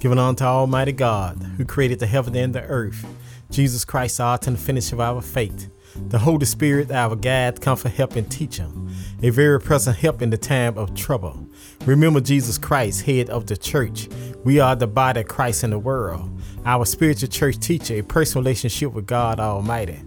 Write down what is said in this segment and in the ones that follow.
Given unto Almighty God, who created the heaven and the earth, Jesus Christ, our author and finisher of our faith, the Holy Spirit, our guide, comfort, help, and teacher, a very present help in the time of trouble. Remember Jesus Christ, head of the church. We are the body of Christ in the world. Our spiritual church teacher, a personal relationship with God Almighty.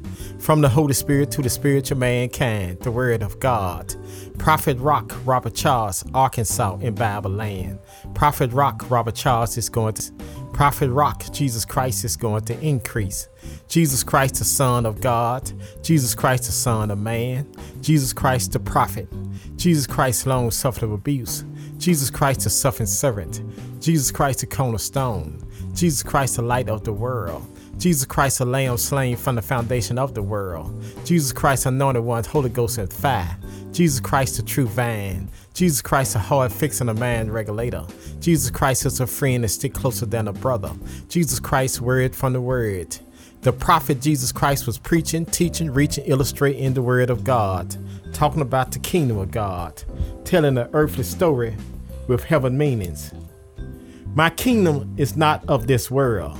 From the Holy Spirit to the spiritual mankind, the Word of God. Prophet Rock, Robert Charles, Arkansas, in Bible land. Prophet Rock, Robert Charles is going to. Prophet Rock, Jesus Christ is going to increase. Jesus Christ, the Son of God. Jesus Christ, the Son of Man. Jesus Christ, the Prophet. Jesus Christ, long suffering of abuse. Jesus Christ, the suffering servant. Jesus Christ, the cornerstone. Jesus Christ, the light of the world. Jesus Christ, the Lamb slain from the foundation of the world. Jesus Christ, anointed one, Holy Ghost and fire. Jesus Christ, the true vine. Jesus Christ, a heart fixing a man regulator. Jesus Christ is a friend that stick closer than a brother. Jesus Christ, word from the word. The prophet Jesus Christ was preaching, teaching, reaching, illustrating the word of God, talking about the kingdom of God, telling an earthly story with heaven meanings. My kingdom is not of this world.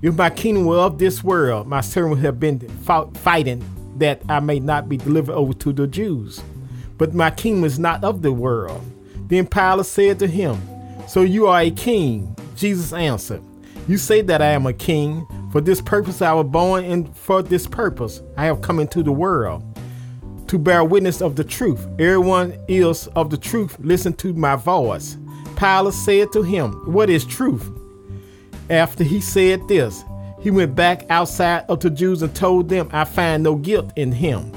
If my kingdom were of this world, my servant would have been fought, fighting that I may not be delivered over to the Jews. But my kingdom is not of the world. Then Pilate said to him, So you are a king? Jesus answered, You say that I am a king. For this purpose I was born, and for this purpose I have come into the world. To bear witness of the truth. Everyone is of the truth. Listen to my voice. Pilate said to him, What is truth? After he said this, he went back outside of the Jews and told them, I find no guilt in him.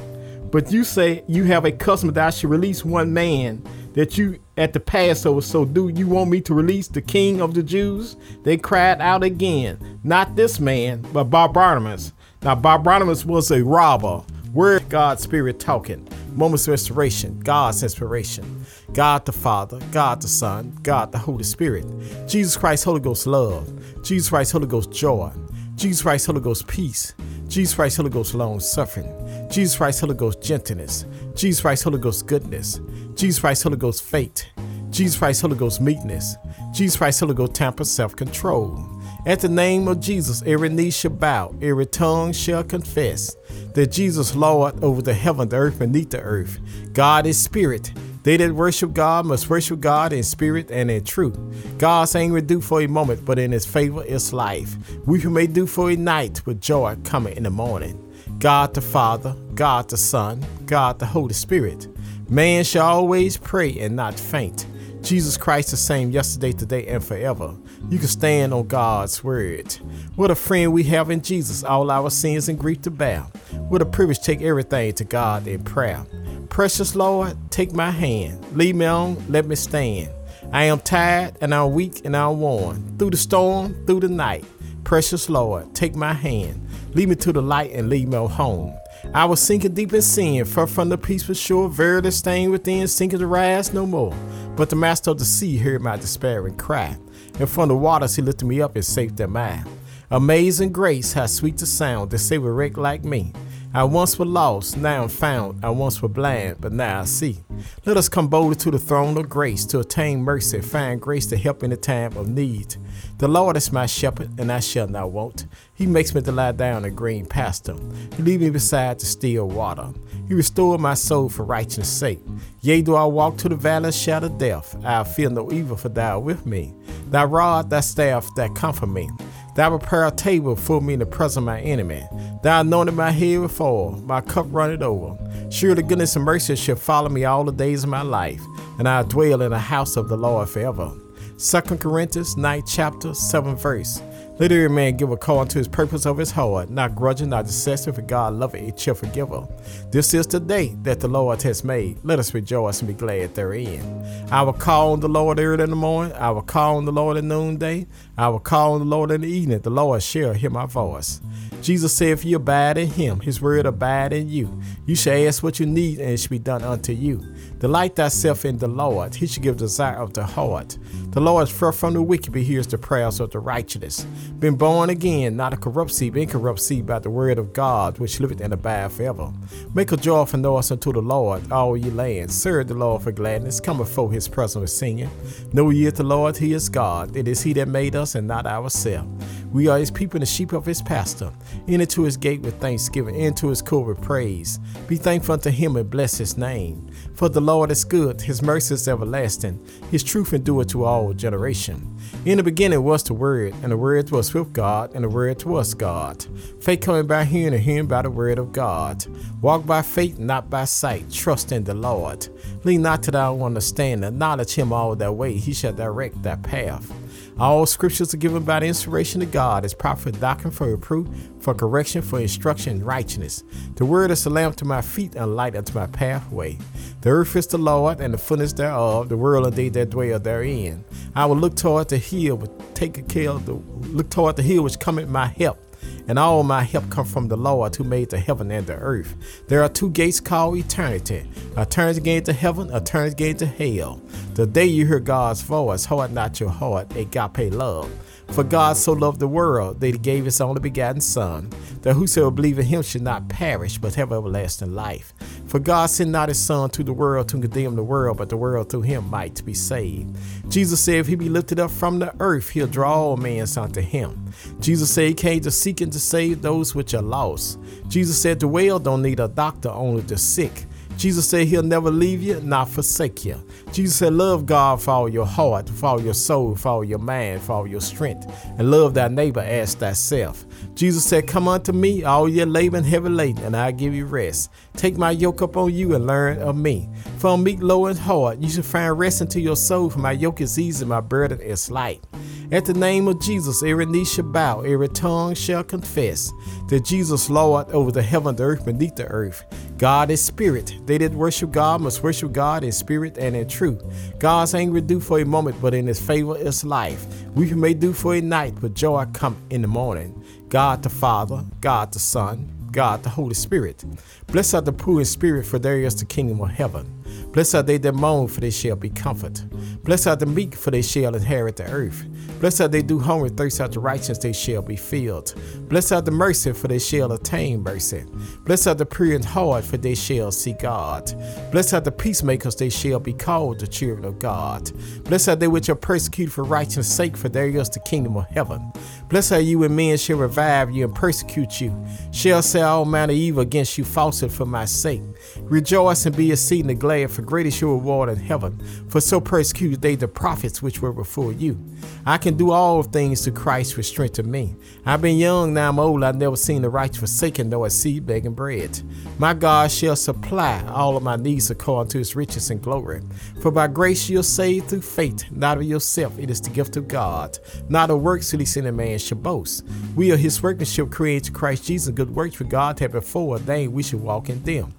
But you say you have a custom that I should release one man that you at the Passover. So do you want me to release the king of the Jews? They cried out again, not this man, but Barabbas. Now Barabbas was a robber. Word God's spirit talking. Moments of restoration, God's inspiration. God the Father, God the Son, God the Holy Spirit. Jesus Christ, Holy Ghost love. Jesus Christ, Holy Ghost joy. Jesus Christ, Holy Ghost peace. Jesus Christ, Holy Ghost long suffering. Jesus Christ, Holy Ghost gentleness. Jesus Christ, Holy Ghost goodness. Jesus Christ, Holy Ghost faith. Jesus Christ, Holy Ghost meekness. Jesus Christ, Holy Ghost temper, self control. At the name of Jesus, every knee shall bow, every tongue shall confess that Jesus Lord over the heaven, the earth, beneath the earth. God is spirit. They that worship God must worship God in spirit and in truth. God's anger do for a moment, but in his favor is life. We who may do for a night, with joy coming in the morning. God the Father, God the Son, God the Holy Spirit. Man shall always pray and not faint. Jesus Christ the same yesterday, today, and forever. You can stand on God's word. What a friend we have in Jesus, all our sins and grief to bear. What a privilege take everything to God in prayer. Precious Lord, take my hand. Lead me on, let me stand. I am tired and I'm weak and I'm worn. Through the storm, through the night. Precious Lord, take my hand. Lead me to the light and lead me home. I was sinking deep in sin, far from the peaceful sure, verily staying within, sinking to rise no more. But the master of the sea heard my despairing cry, and from the waters he lifted me up and saved them I. Amazing grace, how sweet the sound to save a wreck like me. I once was lost, now I'm found. I once was blind, but now I see. Let us come boldly to the throne of grace to attain mercy, find grace to help in the time of need. The Lord is my shepherd, and I shall not want. He makes me to lie down in green pasture. He lead me beside the still water. He restored my soul for righteousness' sake. Yea, do I walk to the valley of shadow death, I'll fear no evil, for thou art with me. Thy rod, thy staff, that comfort me. Thou prepare a table for me in the presence of my enemy. Thou anointed my head with oil, my cup runneth over. Surely goodness and mercy shall follow me all the days of my life, and I'll dwell in the house of the Lord forever. 2 Corinthians 9 chapter 7 verse. Let every man give a call unto his purpose of his heart, not grudging, not dissessing, for God loveth a cheerful giver. This is the day that the Lord has made. Let us rejoice and be glad therein. I will call on the Lord early in the morning. I will call on the Lord at noonday. I will call on the Lord in the evening. The Lord shall hear my voice. Jesus said, If you abide in him, his word abide in you. You shall ask what you need, and it shall be done unto you. Delight thyself in the Lord. He shall give desire of the heart. The Lord is far from the wicked, but hears the prayers of the righteous. Been born again, not a corrupt seed, but incorrupt seed by the word of God, which liveth and abideth forever. Make a joyful noise unto the Lord, all ye lands. Serve the Lord for gladness. Come before his presence with singing. Know ye the Lord, he is God. It is he that made us and not ourselves. We are his people and the sheep of his pastor. Enter to his gate with thanksgiving, into his court with praise. Be thankful unto him and bless his name. For the Lord is good, his mercy is everlasting, his truth endureth to all generation. In the beginning was the Word, and the Word was with God, and the Word was God. Faith coming by hearing, and hearing by the Word of God. Walk by faith, not by sight. Trust in the Lord. Lean not to thy understanding. Acknowledge him all thy way. He shall direct thy path. All scriptures are given by the inspiration of God as proper doctrine for reproof, for correction, for instruction in righteousness. The word is a lamp to my feet and light unto my pathway. The earth is the Lord and the fullness thereof, the world and they that dwell therein. I will look toward the hill, take care of the look toward the hill which cometh my help and all my help come from the Lord who made the heaven and the earth. There are two gates called eternity a turns gate to heaven, a turns gate to hell. The day you hear God's voice, hold not your heart, agape love. For God so loved the world that he gave his only begotten Son, that whosoever believe in him should not perish, but have everlasting life. For God sent not his Son to the world to condemn the world, but the world through him might be saved. Jesus said, If he be lifted up from the earth, he'll draw all men unto him. Jesus said he came to seek and to save those which are lost. Jesus said the well don't need a doctor, only the sick. Jesus said he'll never leave you, not forsake you. Jesus said, Love God for all your heart, for all your soul, for all your mind, for all your strength, and love thy neighbor as thyself. Jesus said, Come unto me, all ye labor and heavy laden, and I'll give you rest. Take my yoke upon you and learn of me. For I'm meek, low, and hard. You shall find rest unto your soul, for my yoke is easy, my burden is light. At the name of Jesus, every knee shall bow, every tongue shall confess that Jesus Lord over the heaven, the earth, beneath the earth. God is spirit. They that worship God must worship God in spirit and in truth. God's anger do for a moment, but in his favor is life. We may do for a night, but joy come in the morning. God the Father, God the Son, God the Holy Spirit. Blessed are the poor in spirit, for there is the kingdom of heaven. Blessed are they that mourn, for they shall be comforted. Blessed are the meek, for they shall inherit the earth. Blessed are they do hunger and thirst after righteousness, they shall be filled. Blessed are the mercy, for they shall attain mercy. Blessed are the pure in heart, for they shall see God. Blessed are the peacemakers, they shall be called the children of God. Blessed are they which are persecuted for righteousness' sake, for there is the kingdom of heaven. Blessed are you when men shall revive you and persecute you, shall say all manner of evil against you falsely for my sake. Rejoice and be exceedingly glad, for great your reward in heaven. For so persecuted they the prophets which were before you. I can do all things to Christ which strengthen me. I've been young, now I'm old. I've never seen the righteous forsaken, nor a seed begging bread. My God shall supply all of my needs according to his riches and glory. For by grace you're saved through faith, not of yourself. It is the gift of God, not of works, lest any man should boast. We are his workmanship created to Christ Jesus, good works for God to have before ordained we should walk in them.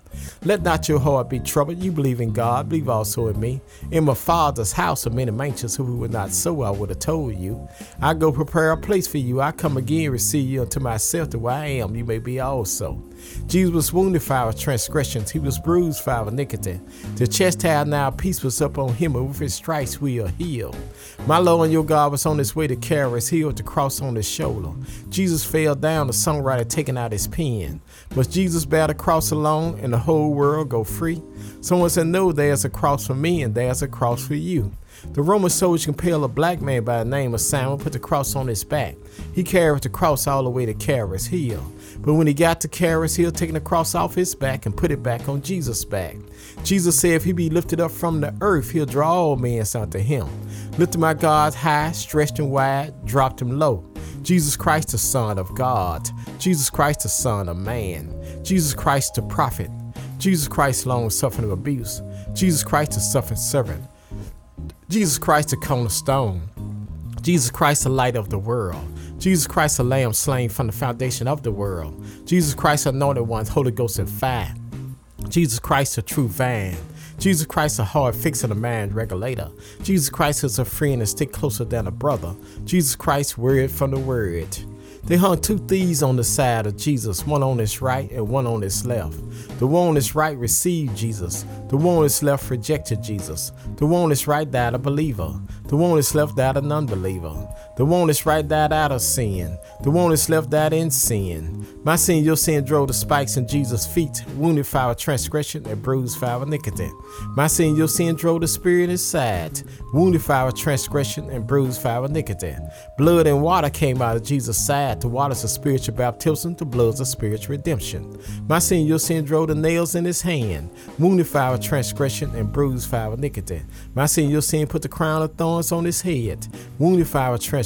Let not your heart be troubled. You believe in God, believe also in me. In my Father's house are many mansions. Who would not so, I would have told you. I go prepare a place for you. I come again, receive you unto myself, that where I am, you may be also. Jesus was wounded for our transgressions, he was bruised for our iniquity. The chastisement our peace was upon him, and with his stripes we are healed. My Lord and your God was on his way to carry his heel to cross on his shoulder. Jesus fell down, the songwriter taking out his pen. Must Jesus bear the cross alone and the whole world go free? Someone said, No, there's a cross for me and there's a cross for you. The Roman soldiers compelled a black man by the name of Simon, put the cross on his back. He carried the cross all the way to Caris Hill. But when he got to Caris Hill, taking the cross off his back and put it back on Jesus' back. Jesus said, If he be lifted up from the earth, he'll draw all men unto him. Lifted my God high, stretched him wide, dropped him low. Jesus Christ, the Son of God. Jesus Christ, the Son of Man. Jesus Christ, the prophet. Jesus Christ, long suffering of abuse. Jesus Christ, the suffering servant. Jesus Christ, the cornerstone. Jesus Christ, the light of the world. Jesus Christ, the Lamb slain from the foundation of the world. Jesus Christ, anointed one, Holy Ghost and fire. Jesus Christ, the true vine. Jesus Christ, a hard fixer, a mind regulator. Jesus Christ is a friend and stick closer than a brother. Jesus Christ, word from the word. They hung two thieves on the side of Jesus, one on his right and one on his left. The one on his right received Jesus. The one on his left rejected Jesus. The one on his right died a believer. The one on his left died an unbeliever. The one on his right died out of sin. The one on his left died in sin. My sin, your sin drove the spikes in Jesus' feet, wounded for our transgression and bruised for our iniquity. My sin, your sin drove the spirit inside, wounded for our transgression and bruised for our iniquity. Blood and water came out of Jesus' side. The water's a spiritual baptism, the blood's a spiritual redemption. My sin, your sin drove the nails in his hand, wounded for our transgression and bruised for our iniquity. My sin, your sin put the crown of thorns on his head, wounded for our transgression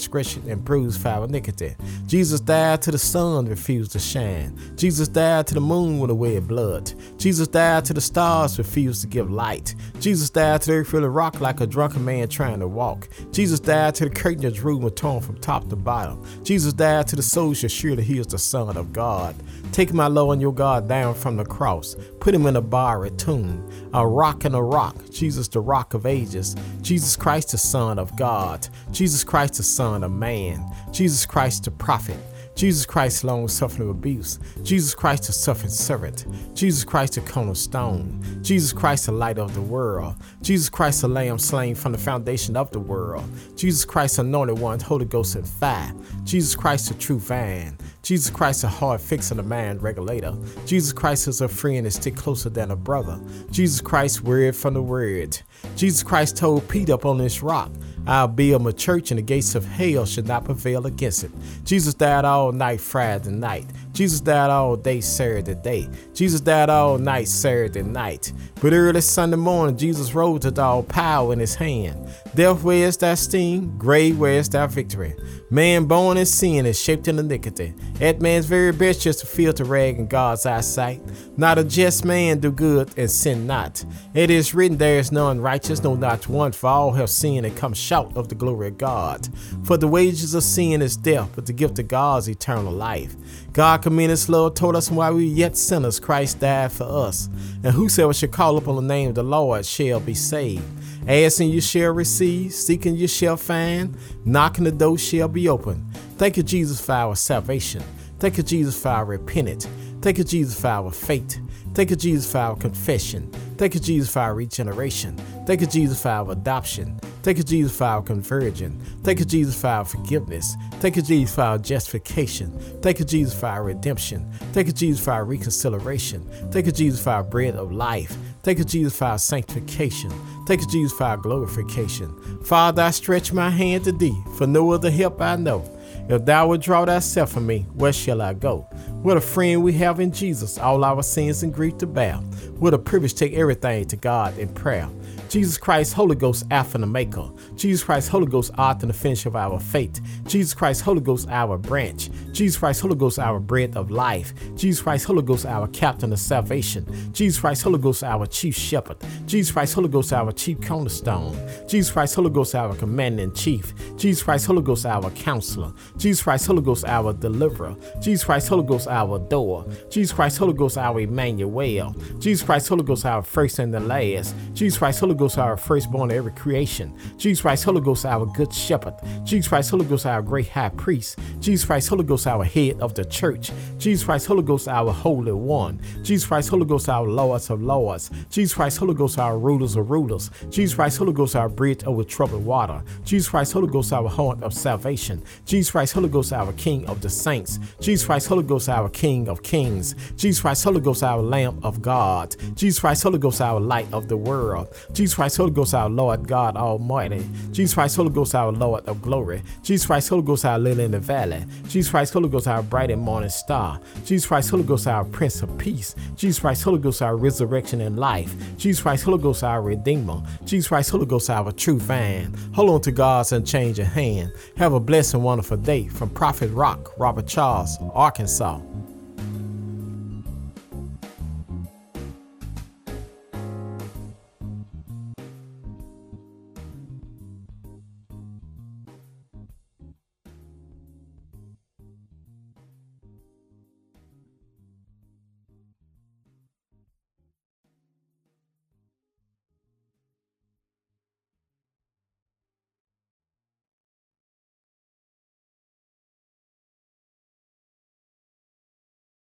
and bruised for our iniquity. Jesus died till the sun refused to shine. Jesus died to the moon with a of blood. Jesus died to the stars refused to give light. Jesus died to the earth the rock like a drunken man trying to walk. Jesus died to the curtain of Jerusalem torn from top to bottom. Jesus died to the soldier sure that he is the Son of God. Take my Lord and your God down from the cross. Put him in a bar, a tomb, a rock and a rock. Jesus, the rock of ages. Jesus Christ, the Son of God. Jesus Christ, the Son of man. Jesus Christ, the prophet. Jesus Christ, long suffering abuse. Jesus Christ, the suffering servant. Jesus Christ, the cornerstone. Jesus Christ, the light of the world. Jesus Christ, the lamb slain from the foundation of the world. Jesus Christ, anointed one, Holy Ghost and fire. Jesus Christ, the true vine. Jesus Christ, a hard fixer, a man regulator. Jesus Christ is a friend and stick closer than a brother. Jesus Christ, word from the word. Jesus Christ told Peter up on this rock, I'll build my church and the gates of hell should not prevail against it. Jesus died all night Friday night. Jesus died all day Saturday day. Jesus died all night Saturday night. But early Sunday morning, Jesus rose with all power in his hand. Death, where is thy sting? Grave, where is thy victory? Man born in sin is shaped in iniquity. That man's very best just to filter rag in God's eyesight. Not a just man do good and sin not. It is written, There is none righteous, no not one, for all have sinned and come short of the glory of God. For the wages of sin is death, but the gift of God is eternal life. God commended his love toward us why we yet sinners, Christ died for us. And whosoever shall call upon the name of the Lord shall be saved. Asking you shall receive, seeking you shall find, knocking the door shall be open. Thank you, Jesus, for our salvation. Thank you, Jesus, for our repentance. Thank you, Jesus, for our faith. Thank you, Jesus, for our confession. Thank you, Jesus, for our regeneration. Thank you, Jesus, for our adoption. Thank you, Jesus, for our conversion. Thank you, Jesus, for our forgiveness. Thank you, Jesus, for our justification. Thank you, Jesus, for our redemption. Thank you, Jesus, for our reconciliation. Thank you, Jesus, for our bread of life. Thank you, Jesus, for our sanctification. Thank you, Jesus, for our glorification. Father, I stretch my hand to thee, for no other help I know. If thou would draw thyself from me, where shall I go? What a friend we have in Jesus, all our sins and grief to bear. What a privilege take everything to God in prayer. Jesus Christ, Holy Ghost, Alpha and Omega. Jesus Christ, Holy Ghost, author and the finish of our faith. Jesus Christ, Holy Ghost, our branch. Jesus Christ, Holy Ghost, our bread of life. Jesus Christ, Holy Ghost, our captain of salvation. Jesus Christ, Holy Ghost, our chief shepherd. Jesus Christ, Holy Ghost, our chief cornerstone. Jesus Christ, Holy Ghost, our commander in chief. Jesus Christ, Holy Ghost, our counselor. Jesus Christ, Holy Ghost, our deliverer. Jesus Christ, Holy Ghost, our door. Jesus Christ, Holy Ghost, our Emmanuel. Jesus Christ, Holy Ghost, our first and the last. Jesus Christ, Holy Ghost, our firstborn of every creation. Jesus Christ, Holy Ghost, our good shepherd. Jesus Christ, Holy Ghost, our great high priest. Jesus Christ, Holy Ghost, our head of the church. Jesus Christ, Holy Ghost, our holy one. Jesus Christ, Holy Ghost, our lords of lords. Jesus Christ, Holy Ghost, our rulers of rulers. Jesus Christ, Holy Ghost, our bridge over troubled water. Jesus Christ, Holy Ghost, our horn of salvation. Jesus Christ, Holy Ghost, our King of the saints. Jesus Christ, Holy Ghost, our King of kings. Jesus Christ, Holy Ghost, our Lamb of God. Jesus Christ, Holy Ghost, our light of the world. Jesus Christ, Holy Ghost, our Lord God Almighty. Jesus Christ, Holy Ghost, our Lord of glory. Jesus Christ, Holy Ghost, our lily in the valley. Jesus Christ, Holy Ghost, our bright and morning star. Jesus Christ, Holy Ghost, our Prince of Peace. Jesus Christ, Holy Ghost, our resurrection and life. Jesus Christ, Holy Ghost, our Redeemer. Jesus Christ, Holy Ghost, our true vine. Hold on to God's unchanging hand. Have a blessed and wonderful day from Prophet Rock, Robert Charles, Arkansas.